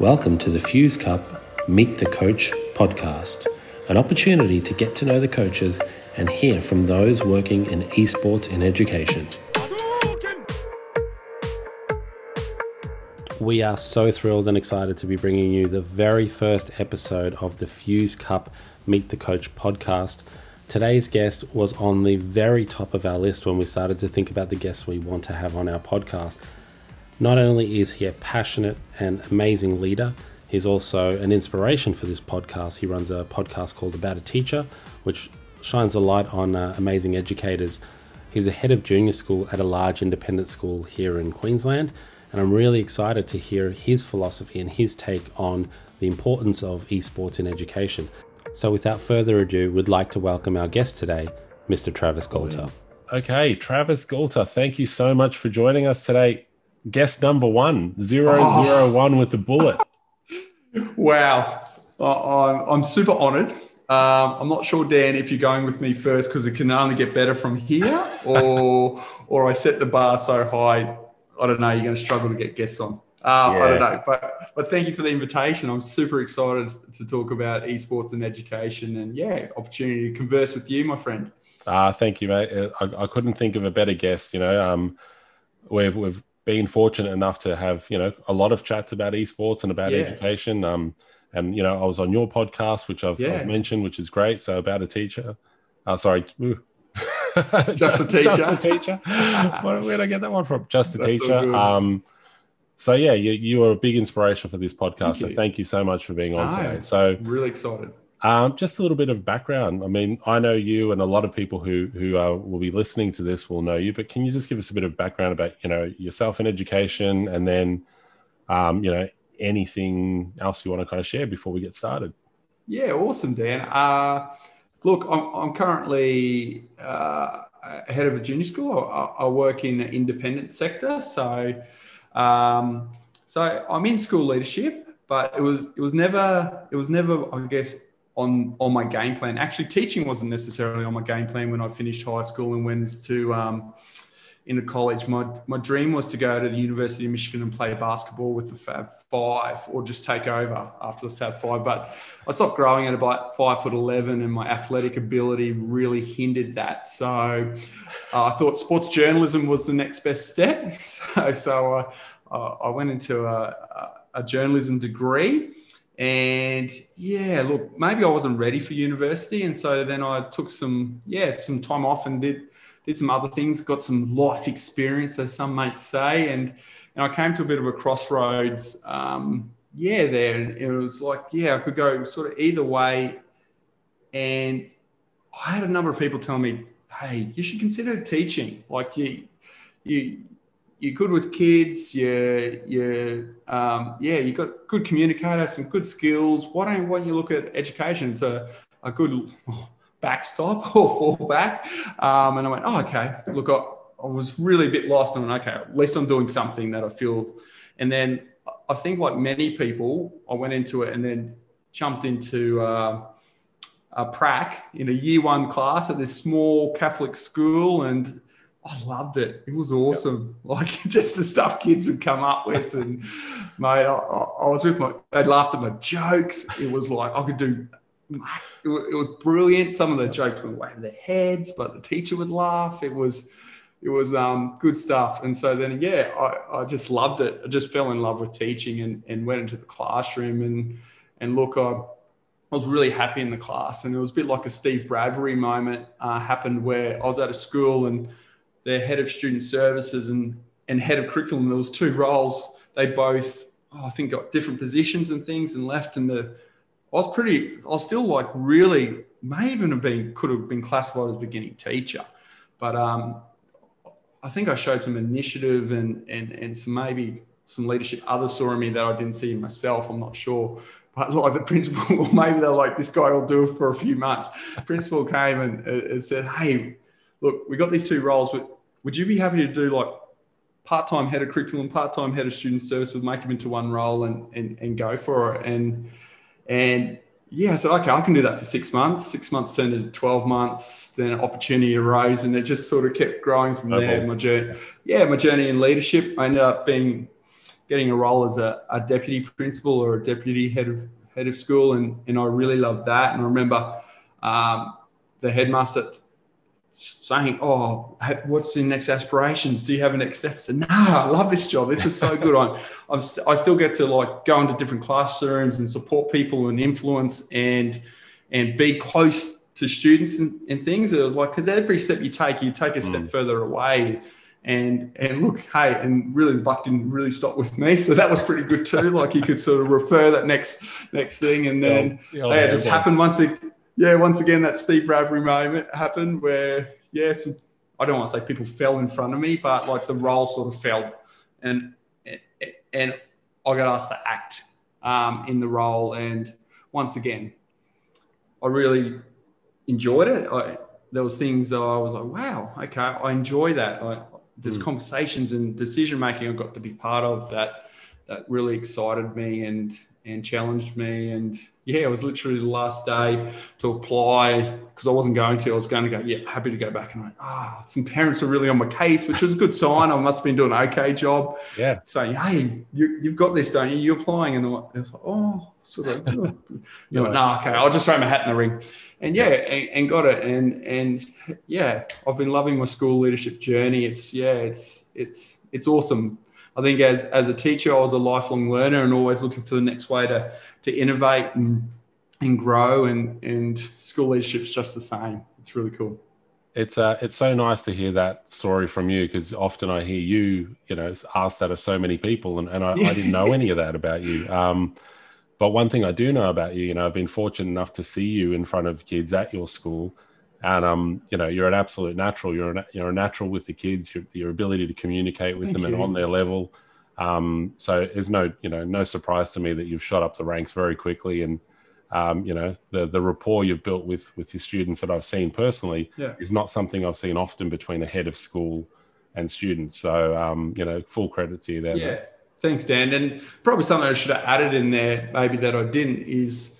Welcome to the Fuse Cup Meet the Coach podcast, an opportunity to get to know the coaches and hear from those working in esports in education. We are so thrilled and excited to be bringing you the very first episode of the Fuse Cup Meet the Coach podcast. Today's guest was on the very top of our list when we started to think about the guests we want to have on our podcast. Not only is he a passionate and amazing leader, he's also an inspiration for this podcast. He runs a podcast called About a Teacher, which shines a light on uh, amazing educators. He's a head of junior school at a large independent school here in Queensland, and I'm really excited to hear his philosophy and his take on the importance of esports in education. So, without further ado, we'd like to welcome our guest today, Mr. Travis Goulter. Okay, Travis Goulter, thank you so much for joining us today guest number one, zero oh. zero one with the bullet. wow, I'm, I'm super honored. Um, I'm not sure, Dan, if you're going with me first because it can only get better from here, or or I set the bar so high. I don't know. You're going to struggle to get guests on. Uh, yeah. I don't know, but but thank you for the invitation. I'm super excited to talk about esports and education, and yeah, opportunity to converse with you, my friend. Ah, uh, thank you, mate. I, I, couldn't think of a better guest. You know, um, we've we've been fortunate enough to have you know a lot of chats about esports and about yeah. education. Um, and you know, I was on your podcast, which I've, yeah. I've mentioned, which is great. So about a teacher. Uh, sorry. just, a teacher. Just a teacher. Where, did I get that one from? Just a That's teacher. Um, so yeah, you you are a big inspiration for this podcast. Thank so thank you so much for being on today. So really excited. Um, just a little bit of background. I mean, I know you, and a lot of people who who uh, will be listening to this will know you. But can you just give us a bit of background about you know yourself in education, and then um, you know anything else you want to kind of share before we get started? Yeah, awesome, Dan. Uh, look, I'm, I'm currently uh, head of a junior school. I, I, work in the independent sector, so um, so I'm in school leadership, but it was it was never it was never I guess on on my game plan. Actually, teaching wasn't necessarily on my game plan when I finished high school and went to um, into college. My my dream was to go to the University of Michigan and play basketball with the Fab Five, or just take over after the Fab Five. But I stopped growing at about five foot eleven, and my athletic ability really hindered that. So uh, I thought sports journalism was the next best step. So so uh, I went into a, a journalism degree and yeah look maybe i wasn't ready for university and so then i took some yeah some time off and did did some other things got some life experience as some might say and and i came to a bit of a crossroads um, yeah there and it was like yeah i could go sort of either way and i had a number of people tell me hey you should consider teaching. Like you you you're good with kids. You you um, yeah, you got good communicator, some good skills. Why don't why don't you look at education? It's a, good backstop or fallback. Um, and I went, oh okay. Look, I, I was really a bit lost. And went, okay, at least I'm doing something that I feel. And then I think like many people, I went into it and then jumped into. Uh, a prac in a year one class at this small Catholic school, and I loved it. It was awesome. Yep. Like just the stuff kids would come up with, and mate, I, I, was with my. They laughed at my jokes. It was like I could do. It was, it was brilliant. Some of the jokes went away their heads, but the teacher would laugh. It was, it was um, good stuff. And so then, yeah, I, I just loved it. I just fell in love with teaching and, and went into the classroom and and look, I. I was really happy in the class, and it was a bit like a Steve Bradbury moment uh, happened where I was at a school and their head of student services and, and head of curriculum. There was two roles. They both, oh, I think, got different positions and things and left. And the I was pretty, I was still like really, may even have been, could have been classified as beginning teacher. But um, I think I showed some initiative and, and, and some maybe some leadership others saw in me that I didn't see in myself. I'm not sure. But like the principal, or maybe they're like, this guy will do it for a few months. Principal came and, and said, hey, look, we got these two roles, but would you be happy to do like part-time head of curriculum, part-time head of student service, would make them into one role and, and, and go for it. And, and yeah, I said, okay, I can do that for six months. Six months turned into 12 months. Then an opportunity arose and it just sort of kept growing from okay. there. My journey, yeah, my journey in leadership, I ended up being getting a role as a, a deputy principal or a deputy head of head of school, and and I really loved that. And I remember um, the headmaster saying, "Oh, what's your next aspirations? Do you have a next step?" I said, "No, I love this job. This is so good. I'm, I'm, I still get to like go into different classrooms and support people and influence and and be close to students and, and things. It was like because every step you take, you take a step mm. further away. And and look, hey, and really the buck didn't really stop with me, so that was pretty good too. like you could sort of refer that next next thing, and then yeah, yeah, it just happened once. It, yeah, once again, that Steve Bradbury moment happened where, yeah, some, I don't want to say people fell in front of me, but like the role sort of fell. And, and I got asked to act um, in the role. And once again, I really enjoyed it. I, there was things I was like, wow, okay, I enjoy that. I, there's mm. conversations and decision making I got to be part of that that really excited me and and challenged me. And yeah, it was literally the last day to apply because I wasn't going to. I was going to go, yeah, happy to go back. And I ah, oh, some parents were really on my case, which was a good sign. I must have been doing an okay job. Yeah. Saying, hey, you, have got this, don't you? You're applying. And I was like, oh, sort of, you know, no, okay, I'll just throw my hat in the ring. And yeah, and, and got it. And and yeah, I've been loving my school leadership journey. It's yeah, it's it's it's awesome I think as, as a teacher, I was a lifelong learner and always looking for the next way to, to innovate and, and grow. And, and school leadership's just the same. It's really cool. It's uh, it's so nice to hear that story from you because often I hear you, you know, ask that of so many people, and, and I, I didn't know any of that about you. Um, but one thing I do know about you, you know, I've been fortunate enough to see you in front of kids at your school, and um, you know you're an absolute natural. You're an, you're a natural with the kids. Your, your ability to communicate with Thank them you. and on their level. Um, so there's no you know no surprise to me that you've shot up the ranks very quickly and. Um, you know the the rapport you've built with with your students that I've seen personally yeah. is not something I've seen often between a head of school and students. So um, you know, full credit to you there. Yeah, thanks, Dan. And probably something I should have added in there, maybe that I didn't, is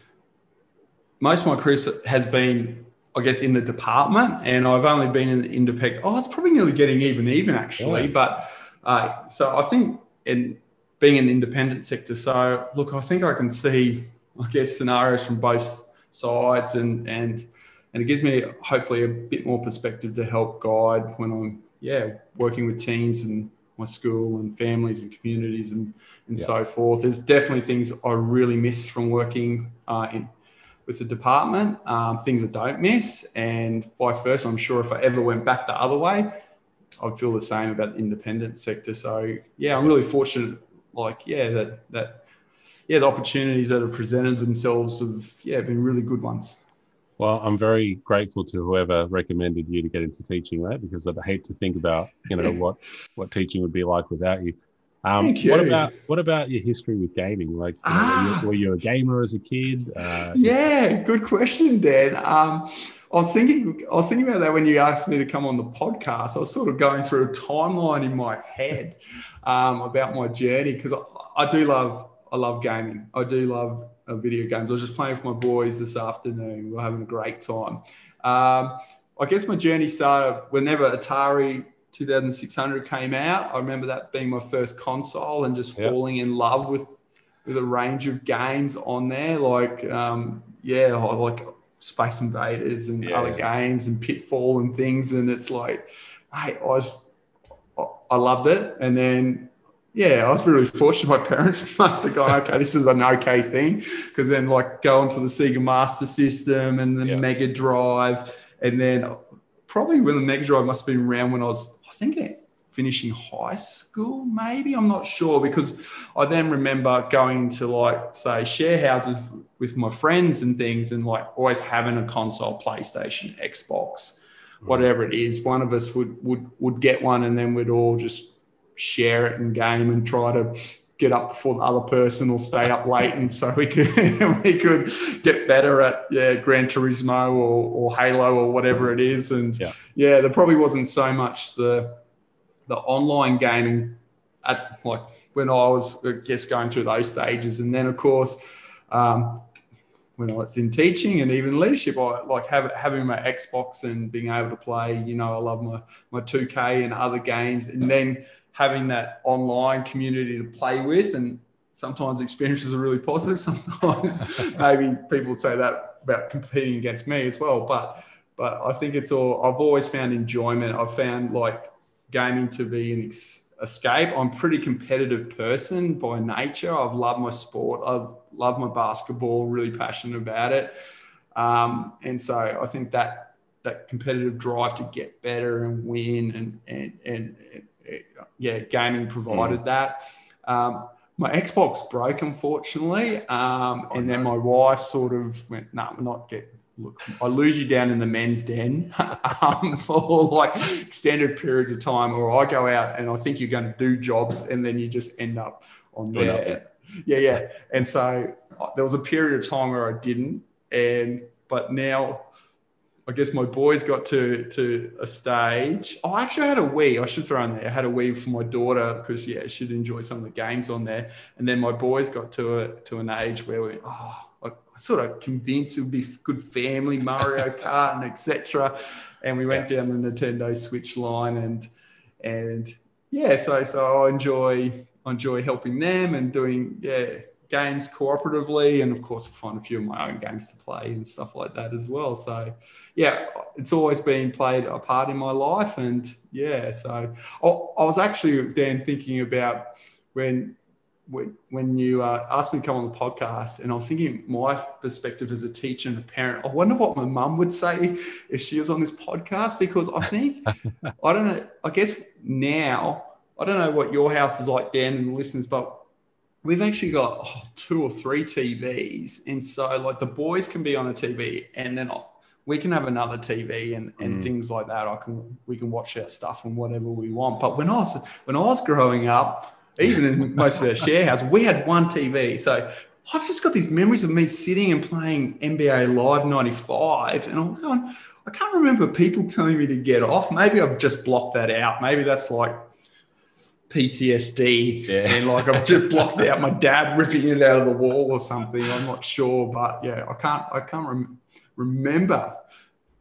most of my career has been I guess, in the department, and I've only been in the independent. Oh, it's probably nearly getting even, even actually. Yeah. But uh, so I think in being in the independent sector, so look, I think I can see, I guess, scenarios from both sides, and and and it gives me hopefully a bit more perspective to help guide when I'm yeah working with teams and my school and families and communities and and yeah. so forth. There's definitely things I really miss from working uh, in with the department, um, things I don't miss, and vice versa. I'm sure if I ever went back the other way, I'd feel the same about the independent sector. So yeah, I'm really fortunate. Like yeah, that that yeah, the opportunities that have presented themselves have yeah been really good ones. Well, I'm very grateful to whoever recommended you to get into teaching that because I'd hate to think about you know what what teaching would be like without you. Um, what about what about your history with gaming? Like, ah. were, you, were, you, a gamer as a kid? Uh, yeah, good question, Dan. Um, I was thinking, I was thinking about that when you asked me to come on the podcast. I was sort of going through a timeline in my head um, about my journey because I, I, do love, I love gaming. I do love uh, video games. I was just playing with my boys this afternoon. We are having a great time. Um, I guess my journey started whenever Atari 2600 came out. I remember that being my first console and just yep. falling in love with with a range of games on there, like um, yeah, like Space Invaders and yeah. other games and Pitfall and things. And it's like, hey, I was I loved it, and then yeah, I was really fortunate. My parents must have gone, okay, this is an okay thing. Because then, like, going to the Sega Master System and the yeah. Mega Drive. And then, probably when the Mega Drive must have been around when I was think it finishing high school, maybe. I'm not sure because I then remember going to like, say, share houses with my friends and things and like always having a console, PlayStation, Xbox, mm. whatever it is. One of us would, would, would get one and then we'd all just share it and game and try to get up before the other person or stay up late and so we could we could get better at yeah Gran Turismo or, or Halo or whatever it is and yeah. yeah there probably wasn't so much the the online gaming at like when I was I guess going through those stages and then of course um, when I was in teaching and even leadership, I like have, having my Xbox and being able to play. You know, I love my my 2K and other games, and then having that online community to play with and sometimes experiences are really positive. Sometimes maybe people say that about competing against me as well but but i think it's all i've always found enjoyment. I've found like gaming to be an ex- escape. I'm a pretty competitive person by nature. I've loved my sport. I've loved my basketball really passionate about it. Um, and so i think that that competitive drive to get better and win and and and, and yeah, gaming provided mm. that. Um, my Xbox broke, unfortunately, um, and then my wife sort of went, "No, nah, not get." Look, I lose you down in the men's den um, for like extended periods of time, or I go out and I think you're going to do jobs, and then you just end up on there. Yeah, yeah. And so uh, there was a period of time where I didn't, and but now I guess my boys got to to a stage. Oh, actually, I actually had a Wii. I should throw in there. I had a Wii for my daughter because yeah, she'd enjoy some of the games on there. And then my boys got to a to an age where we oh, I sort of convinced it would be good family Mario Kart and etc. And we went down the Nintendo Switch line and and yeah, so so I enjoy I enjoy helping them and doing yeah games cooperatively, and of course, I find a few of my own games to play and stuff like that as well. So, yeah, it's always been played a part in my life, and yeah, so I, I was actually Dan thinking about when when you uh, asked me to come on the podcast, and I was thinking my perspective as a teacher and a parent. I wonder what my mum would say if she was on this podcast because I think I don't know. I guess now I don't know what your house is like, Dan, and the listeners, but we've actually got oh, two or three TVs. And so, like, the boys can be on a TV and then we can have another TV and, and mm. things like that. I can we can watch our stuff and whatever we want. But when I was when I was growing up, even in most of our share house, we had one TV. So I've just got these memories of me sitting and playing NBA Live 95. And I'm going, I can't remember people telling me to get off. Maybe I've just blocked that out. Maybe that's like PTSD yeah. and like I've just blocked out my dad ripping it out of the wall or something. I'm not sure, but yeah, I can't I can't rem- remember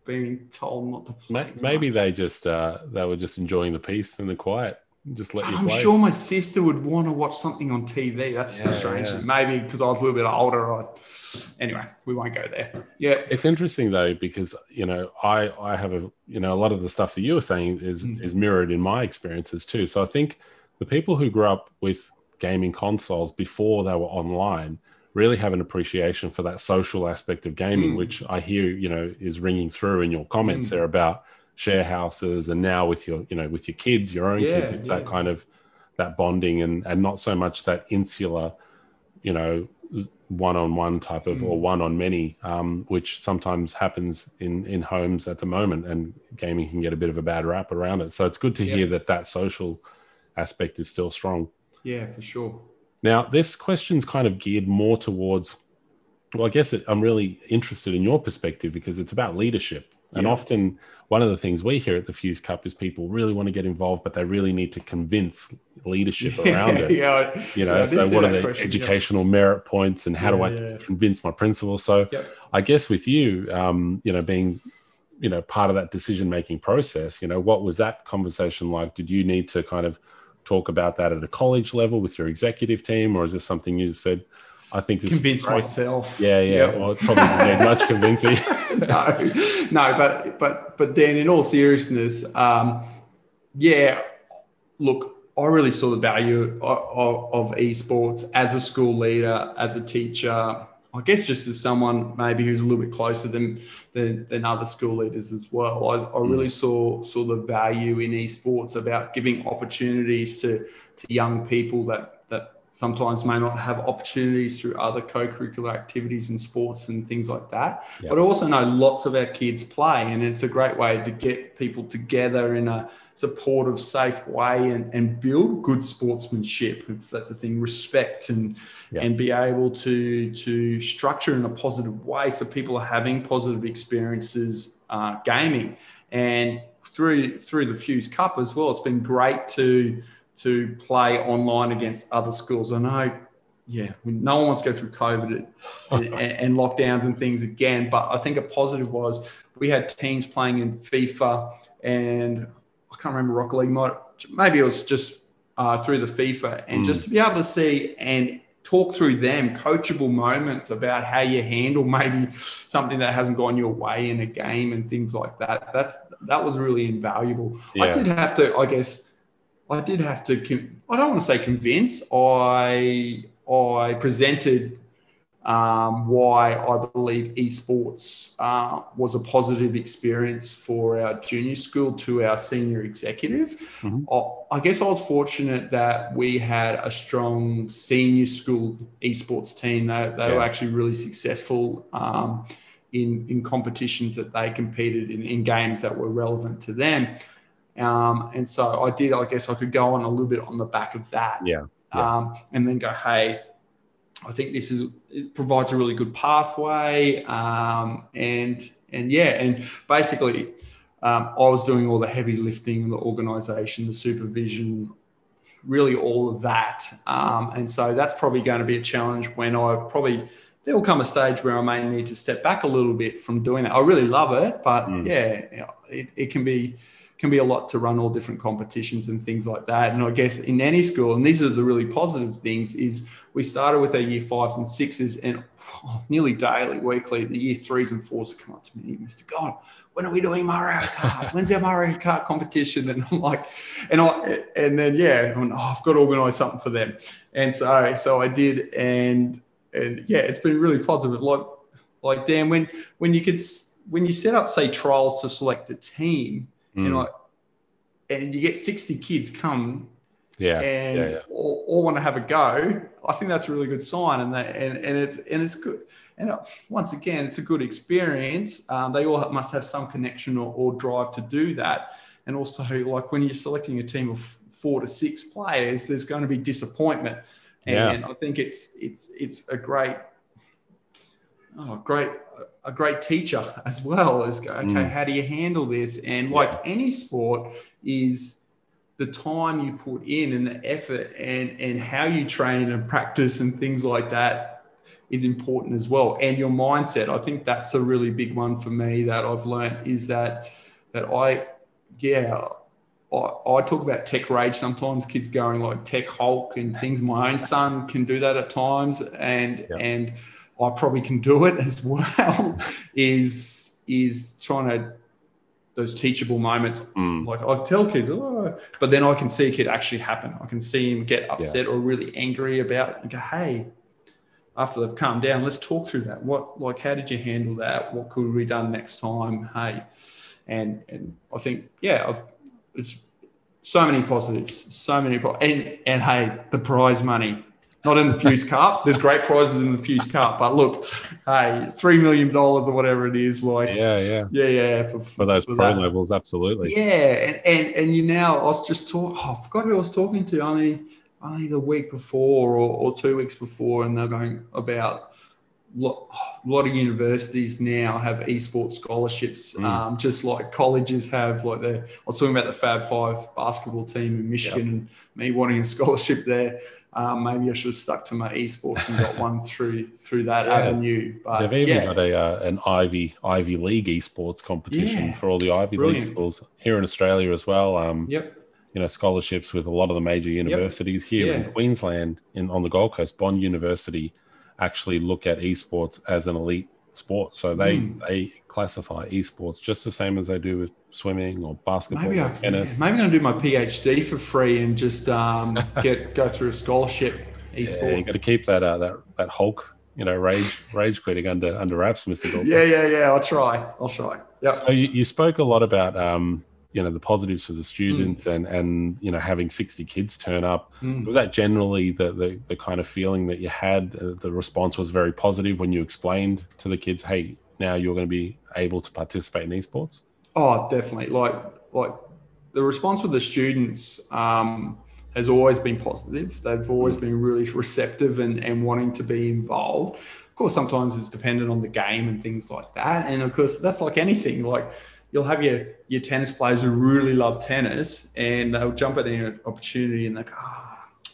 being told not to play. Maybe they just uh, they were just enjoying the peace and the quiet. Just let you I'm play. sure my sister would want to watch something on TV. That's yeah, the strange yeah. Maybe because I was a little bit older. I, anyway, we won't go there. Yeah, it's interesting though because you know I I have a you know a lot of the stuff that you were saying is mm. is mirrored in my experiences too. So I think the people who grew up with gaming consoles before they were online really have an appreciation for that social aspect of gaming, mm. which I hear, you know, is ringing through in your comments mm. there about share houses and now with your, you know, with your kids, your own yeah, kids, it's yeah. that kind of that bonding and and not so much that insular, you know, one-on-one type of mm. or one-on-many, um, which sometimes happens in in homes at the moment, and gaming can get a bit of a bad rap around it. So it's good to yeah. hear that that social aspect is still strong. Yeah, for sure. Now, this question's kind of geared more towards, well, I guess it, I'm really interested in your perspective because it's about leadership. And yeah. often, one of the things we hear at the Fuse Cup is people really want to get involved, but they really need to convince leadership around it. yeah, you know, yeah, so what are the question, educational yeah. merit points, and how do I convince my principal? So, I guess with you, um, you know, being you know part of that decision making process, you know, what was that conversation like? Did you need to kind of talk about that at a college level with your executive team, or is this something you said? I think this convince myself. Yeah, yeah. Yep. Well, probably didn't much convincing. no, no, but but but Dan, in all seriousness, um, yeah. Look, I really saw the value of, of, of esports as a school leader, as a teacher, I guess just as someone maybe who's a little bit closer than than, than other school leaders as well, I, I really mm. saw saw the value in esports about giving opportunities to to young people that that sometimes may not have opportunities through other co-curricular activities and sports and things like that. Yep. But I also know lots of our kids play, and it's a great way to get people together in a supportive, safe way and, and build good sportsmanship, if that's the thing, respect and and be able to to structure in a positive way so people are having positive experiences uh, gaming. And through through the Fuse Cup as well, it's been great to to play online against other schools. I know yeah, no one wants to go through COVID and, and, lockdowns and things again. But I think a positive was we had teams playing in FIFA and I can't remember Rocket League. Might, maybe it was just uh, through the FIFA, and mm. just to be able to see and talk through them coachable moments about how you handle maybe something that hasn't gone your way in a game and things like that. That's that was really invaluable. Yeah. I did have to, I guess, I did have to. I don't want to say convince. I I presented um, why I believe esports uh, was a positive experience for our junior school to our senior executive. Mm-hmm. I, I guess I was fortunate that we had a strong senior school esports team. They, they yeah. were actually really successful um, in, in competitions that they competed in, in games that were relevant to them. Um, and so I did, I guess I could go on a little bit on the back of that. Yeah. yeah. Um, and then go, hey, I think this is it provides a really good pathway, um, and and yeah, and basically, um, I was doing all the heavy lifting, the organisation, the supervision, really all of that, um, and so that's probably going to be a challenge when I probably there will come a stage where I may need to step back a little bit from doing that. I really love it, but mm. yeah, it, it can be can be a lot to run all different competitions and things like that. And I guess in any school, and these are the really positive things, is we started with our year fives and sixes, and oh, nearly daily, weekly, the year threes and fours come up to me, Mr. God, when are we doing Mario Kart? When's our Mario Kart competition? And I'm like, and I, and then yeah, oh, I've got to organise something for them, and so so I did, and and yeah, it's been really positive. Like like Dan, when when you could when you set up say trials to select a team mm. and like and you get 60 kids come yeah and yeah, yeah. All, all, want to have a go i think that's a really good sign and that and, and it's and it's good and uh, once again it's a good experience um, they all must have some connection or, or drive to do that and also like when you're selecting a team of four to six players there's going to be disappointment and yeah. i think it's it's it's a great oh great a great teacher as well as go, okay, mm. how do you handle this? And like any sport is the time you put in and the effort and and how you train and practice and things like that is important as well. And your mindset. I think that's a really big one for me that I've learned is that that I yeah. I, I talk about tech rage sometimes kids going like tech hulk and things my own son can do that at times and yeah. and I probably can do it as well is is trying to those teachable moments. Mm. Like I tell kids, oh, but then I can see a kid actually happen. I can see him get upset yeah. or really angry about it and go, hey, after they've calmed down, let's talk through that. What like how did you handle that? What could we done next time? Hey. And and I think, yeah, I've, it's so many positives, so many po- and and hey, the prize money not in the Fuse Cup. There's great prizes in the Fuse Cup, but look, hey, three million dollars or whatever it is, like yeah, yeah, yeah, yeah, for, for those for pro that. levels, absolutely. Yeah, and, and and you now, I was just talking. Oh, I forgot who I was talking to only only the week before or, or two weeks before, and they're going about lot, a lot of universities now have esports scholarships, mm. um, just like colleges have. Like the, I was talking about the Fab Five basketball team in Michigan yep. and me wanting a scholarship there. Um, maybe I should have stuck to my esports and got one through through that yeah. avenue. But they've even yeah. got a uh, an Ivy Ivy League esports competition yeah. for all the Ivy Brilliant. League schools here in Australia as well. Um, yep. You know scholarships with a lot of the major universities yep. here in Queensland, in on the Gold Coast. Bond University actually look at esports as an elite sport. So they mm. they classify esports just the same as they do with swimming or basketball maybe or I, tennis. Yeah, maybe I'm going to do my PhD for free and just um, get go through a scholarship esports. Yeah, you got to keep that uh, that that Hulk, you know, rage rage quitting under under wraps, Mister. Yeah, yeah, yeah. I'll try. I'll try. Yeah. So you, you spoke a lot about um, you know the positives for the students mm. and and you know having 60 kids turn up. Mm. was that generally the, the, the kind of feeling that you had? Uh, the response was very positive when you explained to the kids hey now you're going to be able to participate in esports oh definitely. Like like the response with the students um, has always been positive. They've always mm. been really receptive and, and wanting to be involved. Of course sometimes it's dependent on the game and things like that. And of course that's like anything. Like you'll have your your tennis players who really love tennis and they'll jump at any opportunity and go, ah, oh,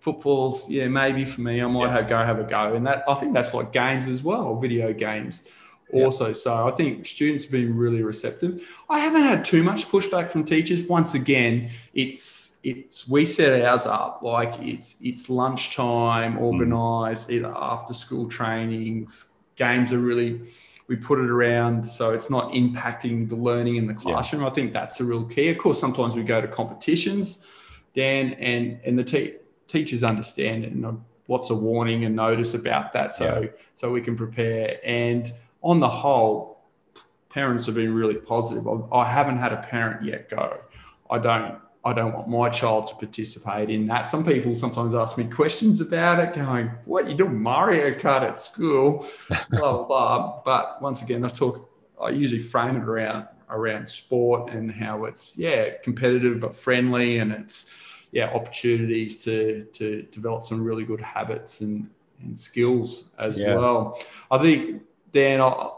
football's yeah maybe for me I might yeah. have go have a go and that I think that's like games as well, video games also. Yep. So I think students have been really receptive. I haven't had too much pushback from teachers. Once again, it's it's we set ours up like it's it's lunchtime organized, mm. either after school trainings, games are really we put it around so it's not impacting the learning in the classroom. Yeah. I think that's a real key. Of course, sometimes we go to competitions, Dan, and and the te- teachers understand it and what's a warning and notice about that, so yeah. so we can prepare. And on the whole, parents have been really positive. I, I haven't had a parent yet go. I don't I don't want my child to participate in that. Some people sometimes ask me questions about it, going, What you doing Mario Kart at school? blah, blah, blah. But once again, I talk, I usually frame it around around sport and how it's, yeah, competitive but friendly and it's, yeah, opportunities to to develop some really good habits and, and skills as yeah. well. I think, Dan, I,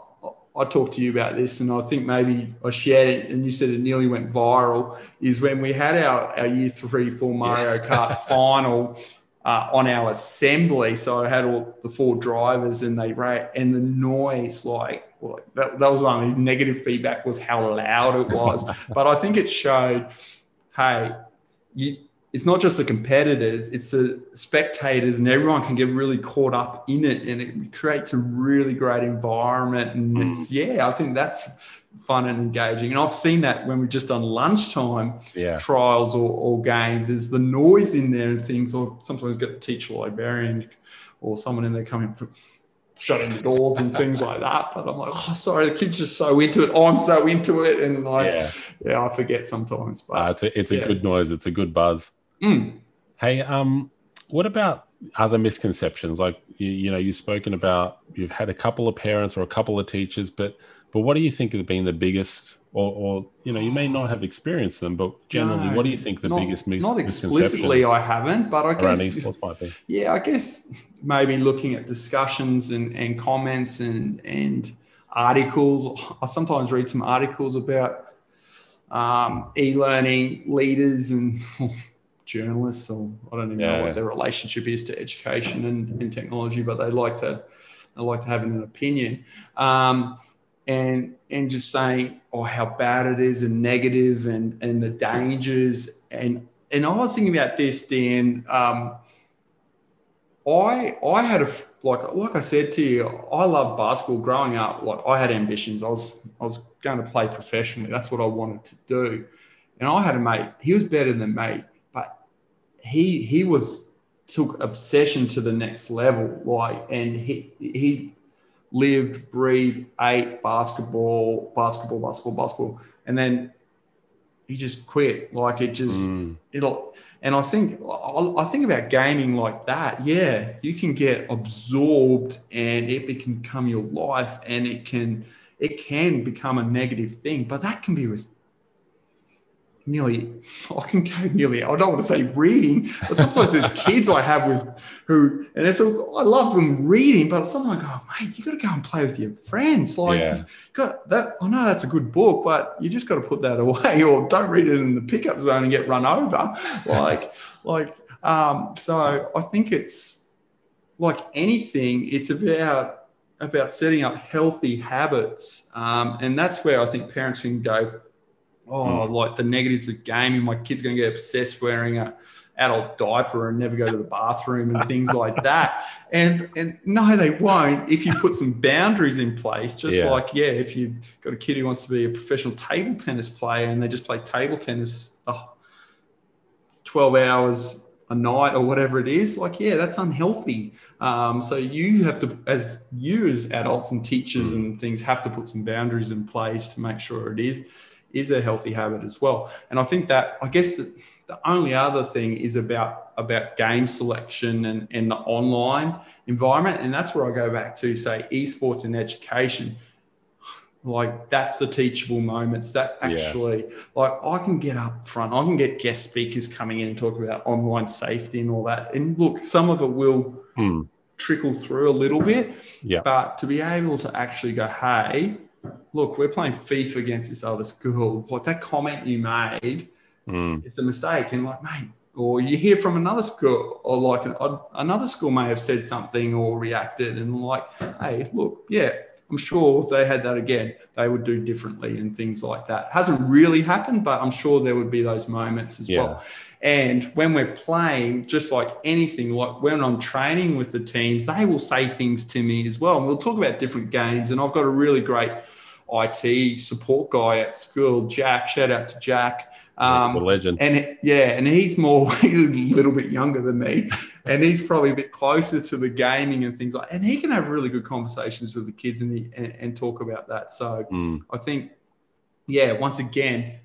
I talked to you about this, and I think maybe I shared it, and you said it nearly went viral. Is when we had our, our year three full Mario Kart final uh, on our assembly. So I had all the four drivers, and they rate, and the noise like, well, that, that was only negative feedback was how loud it was. but I think it showed, hey, you it's not just the competitors, it's the spectators, and everyone can get really caught up in it, and it creates a really great environment. And mm. it's yeah, I think that's fun and engaging. And I've seen that when we've just done lunchtime yeah. trials or, or, games, is the noise in there and things, or sometimes get the teacher librarian or someone in there coming from shutting the doors and things like that. But I'm like, oh, sorry, the kids are so into it. I'm so into it, and like, yeah, yeah I forget sometimes. But uh, it's a it's a yeah. good noise. It's a good buzz. Mm. Hey, um, what about other misconceptions? Like you, you know, you've spoken about you've had a couple of parents or a couple of teachers, but but what do you think have been the biggest, or, or you know, you may not have experienced them, but generally, no, what do you think the not, biggest mis- not explicitly? I haven't, but I guess esports might be. Yeah, I guess maybe looking at discussions and, and comments and and articles. I sometimes read some articles about um, e-learning leaders and journalists or I don't even yeah, know what their relationship is to education and, and, technology, but they like to they like to have an opinion. Um, and and just saying oh how bad it is and negative and and the dangers and and I was thinking about this, Dan. Um, I I had a like like I said to you, I love basketball. Growing up, like I had ambitions. I was I was going to play professionally. That's what I wanted to do. And I had a mate. He was better than me he he was took obsession to the next level like and he he lived breathed ate basketball basketball basketball basketball and then he just quit like it just mm. it'll and i think i think about gaming like that yeah you can get absorbed and it can become your life and it can it can become a negative thing but that can be with nearly I can go nearly I don't want to say reading, but sometimes there's kids I have with who and it's all, I love them reading, but sometimes I go, mate, you got to go and play with your friends. Like yeah. got that I know that's a good book, but you just got to put that away or don't read it in the pickup zone and get run over. Like like um so I think it's like anything, it's about about setting up healthy habits. Um, and that's where I think parents can go, oh, mm. like the negatives of gaming. My kid's going to get obsessed wearing a adult diaper and never go to the bathroom and things like that. And and no, they won't if you put some boundaries in place. Just yeah. like yeah, if you've got a kid who wants to be a professional table tennis player and they just play table tennis oh, twelve hours a night or whatever it is, like yeah, that's unhealthy. Um, so you have to, as you as adults and teachers mm. and things, have to put some boundaries in place to make sure it is is a healthy habit as well. And I think that I guess the, the only other thing is about about game selection and, and the online environment. And that's where I go back to say esports and education. Like that's the teachable moments that actually yeah. like I can get up front, I can get guest speakers coming in and talk about online safety and all that. And look, some of it will hmm. trickle through a little bit. Yeah. But to be able to actually go, hey, look, we're playing FIFA against this other school. Like that comment you made, mm. it's a mistake. And like, mate, or you hear from another school, or like an, another school may have said something or reacted, and like, hey, look, yeah, I'm sure if they had that again, they would do differently and things like that. Hasn't really happened, but I'm sure there would be those moments as yeah. well. And when we're playing, just like anything, like when I'm training with the teams, they will say things to me as well. And we'll talk about different games. And I've got a really great IT support guy at school, Jack. Shout out to Jack. Um, the legend. And yeah, and he's more, he's a little bit younger than me, and he's probably a bit closer to the gaming and things like. And he can have really good conversations with the kids and the, and, and talk about that. So mm. I think, yeah, once again,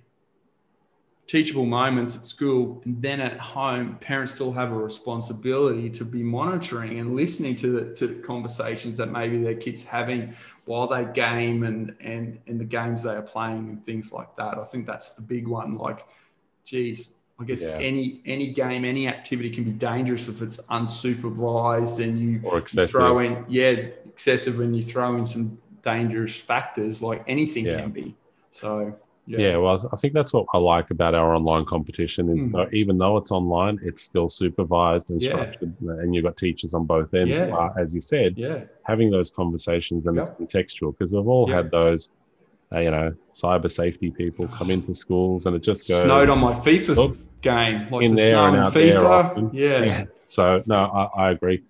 teachable moments at school and then at home parents still have a responsibility to be monitoring and listening to the, to conversations that maybe their kids having while they game and and and the games they are playing and things like that i think that's the big one like geez i guess yeah. any any game any activity can be dangerous if it's unsupervised and you, you throw in yeah excessive and you throw in some dangerous factors like anything yeah. can be so yeah. yeah. well, I think that's what I like about our online competition is mm. that even though it's online, it's still supervised and structured, yeah. and you've got teachers on both ends. Yeah. As you said, yeah. having those conversations and it's contextual because we've all had those, uh, you know, cyber safety people come into schools and it just goes snowed on my FIFA game, like in the there and out FIFA. there often. Yeah. So no, I, I agree.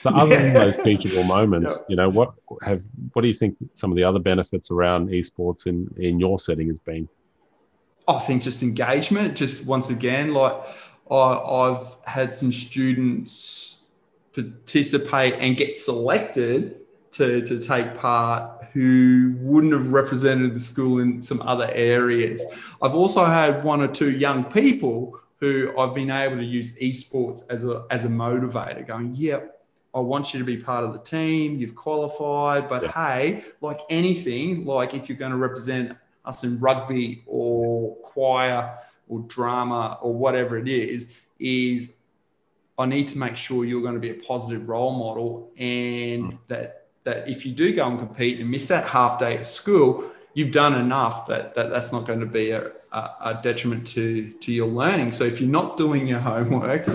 So other yeah. than those teachable moments, yeah. you know, what have what do you think some of the other benefits around esports in in your setting has been? I think just engagement. Just once again, like I, I've had some students participate and get selected to, to take part who wouldn't have represented the school in some other areas. I've also had one or two young people who I've been able to use esports as a as a motivator, going, yep. Yeah, I want you to be part of the team. You've qualified, but yeah. hey, like anything, like if you're going to represent us in rugby or choir or drama or whatever it is, is I need to make sure you're going to be a positive role model and mm. that that if you do go and compete and miss that half day at school, you've done enough that, that that's not going to be a, a, a detriment to, to your learning. So if you're not doing your homework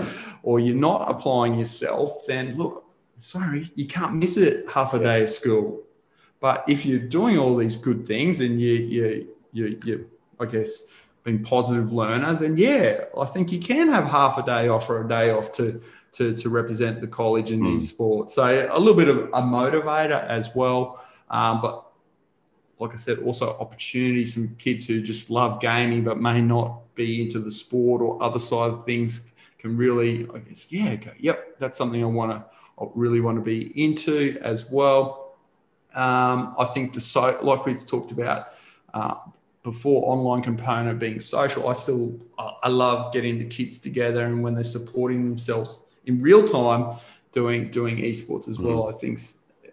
or you're not applying yourself, then look, sorry, you can't miss it half a day of school. But if you're doing all these good things and you you you you I guess being positive learner, then yeah, I think you can have half a day off or a day off to to, to represent the college in mm. sports. So a little bit of a motivator as well. Um, but like I said, also opportunity. Some kids who just love gaming but may not be into the sport or other side of things can really, I guess, yeah, go, yep, that's something I want to I really want to be into as well. Um, I think the so like we talked about uh, before, online component being social. I still I love getting the kids together and when they're supporting themselves in real time, doing doing esports as well. Mm. I think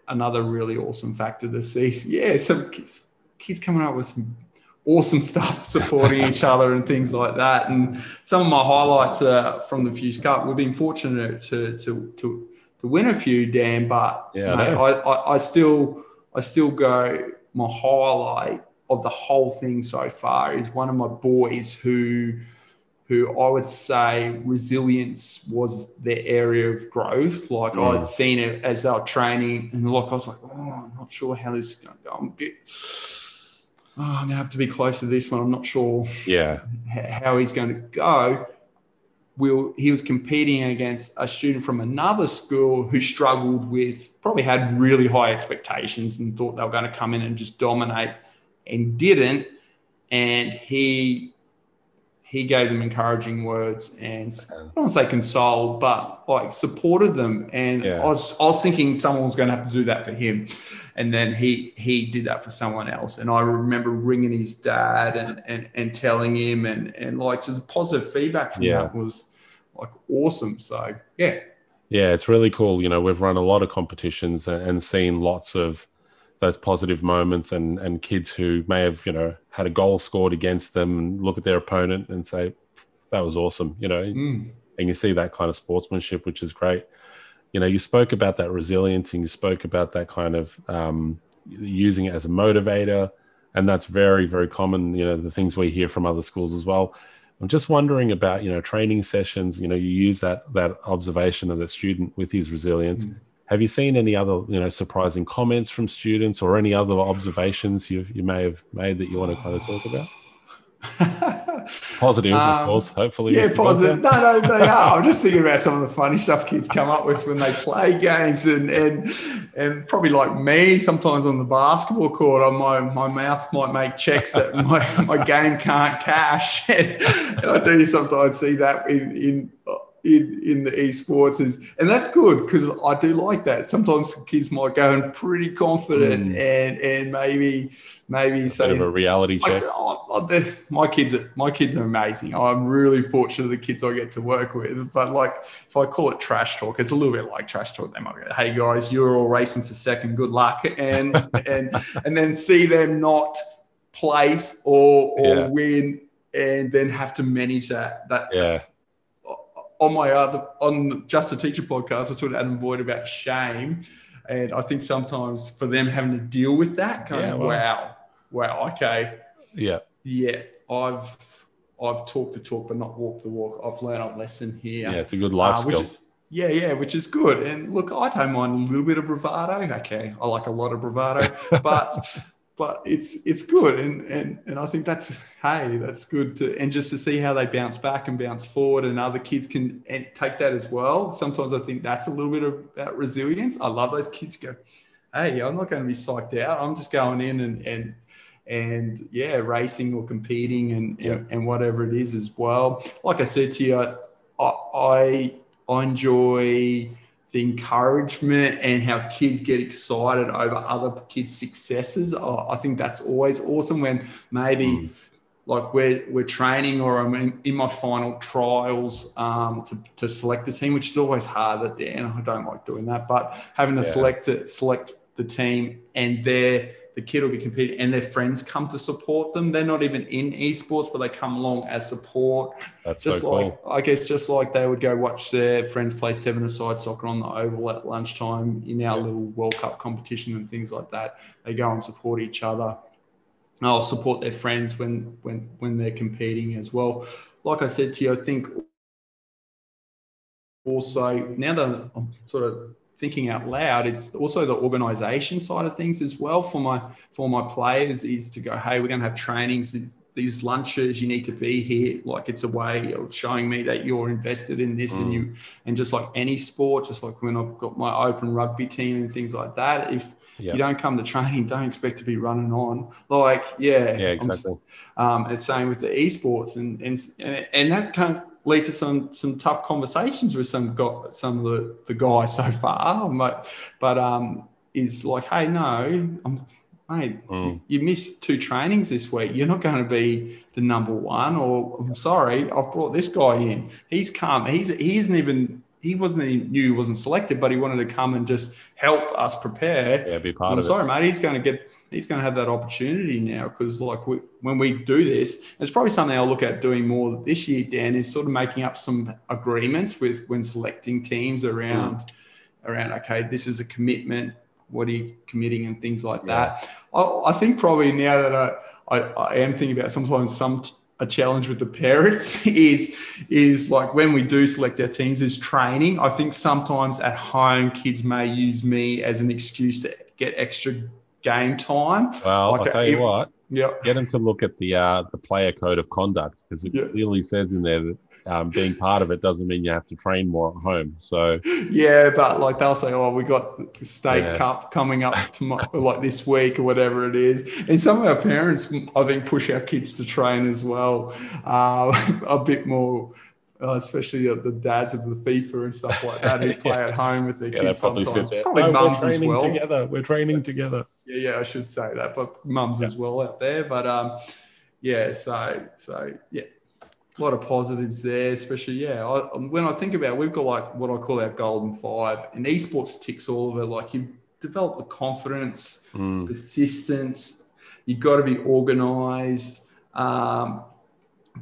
another really awesome factor to see. Yeah, some kids, kids coming up with some awesome stuff supporting each other and things like that. And some of my highlights are from the Fuse Cup. We've been fortunate to to to to win a few, Dan. But yeah, mate, I, I, I still I still go. My highlight of the whole thing so far is one of my boys who who I would say resilience was their area of growth. Like mm. I'd seen it as they were training, and like I was like, oh, I'm not sure how this is going to go. I'm, bit, oh, I'm going to have to be close to this one. I'm not sure. Yeah, how he's going to go will he was competing against a student from another school who struggled with probably had really high expectations and thought they were going to come in and just dominate and didn't and he he gave them encouraging words and I don't want to say consoled, but like supported them. And yeah. I was I was thinking someone was going to have to do that for him, and then he he did that for someone else. And I remember ringing his dad and and, and telling him, and and like just the positive feedback from yeah. that was like awesome. So yeah. Yeah, it's really cool. You know, we've run a lot of competitions and seen lots of those positive moments and and kids who may have you know had a goal scored against them and look at their opponent and say that was awesome you know mm. and you see that kind of sportsmanship which is great you know you spoke about that resilience and you spoke about that kind of um, using it as a motivator. And that's very very common you know the things we hear from other schools as well. I'm just wondering about you know training sessions. You know you use that that observation of the student with his resilience. Mm. Have you seen any other you know surprising comments from students or any other observations you you may have made that you want to kind of talk about? positive, um, of course. Hopefully, yeah, positive. No, no, they are. I'm just thinking about some of the funny stuff kids come up with when they play games, and and and probably like me, sometimes on the basketball court, on my my mouth might make checks that my my game can't cash, and, and I do sometimes see that in in in, in the esports is, and that's good because I do like that. Sometimes kids might go in pretty confident mm. and and maybe maybe say a reality check. Like, oh, my kids are my kids are amazing. I'm really fortunate the kids I get to work with. But like if I call it trash talk, it's a little bit like trash talk. They might go, "Hey guys, you're all racing for second. Good luck," and and and then see them not place or or yeah. win, and then have to manage that that yeah on my other on just a teacher podcast, I talked to Adam Voigt about shame, and I think sometimes for them having to deal with that, kind yeah, of well, wow, wow, okay, yeah, yeah, I've I've talked the talk but not walked the walk. I've learned a lesson here. Yeah, it's a good life uh, skill. yeah, yeah, which is good. And look, I don't mind a little bit of bravado. Okay, I like a lot of bravado, but but it's it's good and and and I think that's hey that's good to and just to see how they bounce back and bounce forward and other kids can take that as well. Sometimes I think that's a little bit of about resilience. I love those kids go, hey, I'm not going to be psyched out. I'm just going in and and and yeah, racing or competing and yeah. and, and, whatever it is as well. Like I said to you, I I, I enjoy the encouragement and how kids get excited over other kids' successes. I think that's always awesome when maybe mm. like we're, we're training or I'm in, in my final trials um, to, to select a team, which is always hard at the end. I don't like doing that, but having to yeah. select it, select the team and they're the kid will be competing and their friends come to support them. They're not even in esports, but they come along as support. That's just so like cool. I guess just like they would go watch their friends play seven aside soccer on the oval at lunchtime in our yeah. little World Cup competition and things like that. They go and support each other. I'll support their friends when when when they're competing as well. Like I said to you, I think also now that I'm sort of thinking out loud. It's also the organization side of things as well for my for my players is to go hey we're going to have trainings these, these lunches you need to be here. Like it's a way of showing me that you're invested in this mm. and you and just like any sport just like when i've got my open rugby team and things like that if you don't come to training don't expect to be running on. Like yeah. Yeah exactly. Um and same with the esports and and and that kind of lead to some some tough conversations with some got some of the, the guys so far. But but um, is like, hey, no, I'm, mate, mm. you missed two trainings this week. You're not going to be the number one. Or I'm sorry, I've brought this guy in. He's come. He's he isn't even. He wasn't he knew he wasn't selected, but he wanted to come and just help us prepare. Yeah, be part of it. I'm of sorry, it. mate. He's going to get he's going to have that opportunity now because like we, when we do this it's probably something i'll look at doing more this year dan is sort of making up some agreements with when selecting teams around mm. around okay this is a commitment what are you committing and things like yeah. that I, I, think probably now that I, I, I am thinking about sometimes some a challenge with the parents is is like when we do select our teams is training i think sometimes at home kids may use me as an excuse to get extra game time. Well, like I'll tell you what. Yeah. Get them to look at the uh, the player code of conduct because it clearly says in there that um, being part of it doesn't mean you have to train more at home. So yeah, but like they'll say, oh, we got the state yeah. cup coming up tomorrow, like this week or whatever it is. And some of our parents, I think, push our kids to train as well, uh, a bit more uh, especially uh, the dads of the FIFA and stuff like that who play yeah. at home with their yeah, kids probably sometimes. There. Probably no, mums we're training as well. together. We're training together. Yeah, yeah, I should say that, but mums yeah. as well out there. But um, yeah, so so yeah, a lot of positives there, especially yeah. I, when I think about, it, we've got like what I call our golden five, and esports ticks all of it. Like you develop the confidence, mm. persistence. You've got to be organised, um,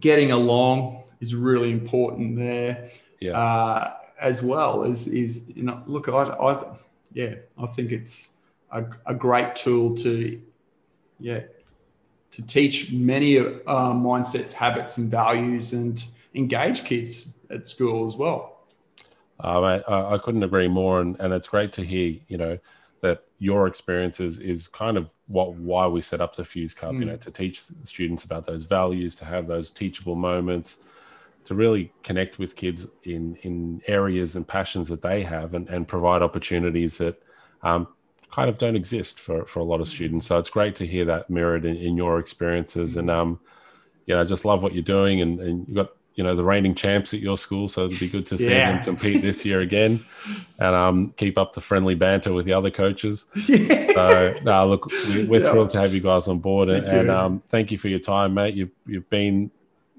getting along is really important there. Yeah. Uh, as well as is you know look I, I yeah I think it's a, a great tool to yeah to teach many uh, mindsets, habits, and values, and engage kids at school as well. Um, I, I couldn't agree more, and, and it's great to hear, you know, that your experiences is kind of what why we set up the Fuse Cup, mm. you know, to teach students about those values, to have those teachable moments, to really connect with kids in in areas and passions that they have, and, and provide opportunities that um, kind of don't exist for for a lot of students. So it's great to hear that mirrored in, in your experiences, and um, you know, I just love what you're doing, and, and you've got you know the reigning champs at your school, so it'd be good to see yeah. them compete this year again, and um, keep up the friendly banter with the other coaches. Yeah. So, no, look, we, are yeah. thrilled to have you guys on board, and, and um, thank you for your time, mate. You've you've been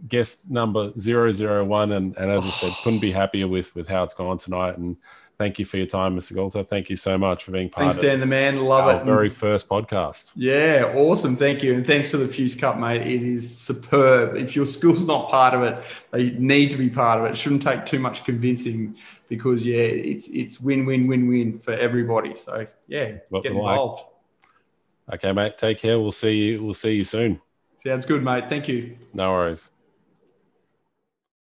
guest number 001 and, and as I said, couldn't be happier with with how it's gone tonight. And thank you for your time, Mr. Goulter. Thank you so much for being part thanks, of Dan the man. Love it. Very first podcast. Yeah, awesome. Thank you. And thanks for the Fuse Cup, mate. It is superb. If your school's not part of it, they need to be part of it. It shouldn't take too much convincing because yeah, it's it's win win win win for everybody. So yeah, get involved. Like. Okay, mate. Take care. We'll see you. We'll see you soon. Sounds good, mate. Thank you. No worries.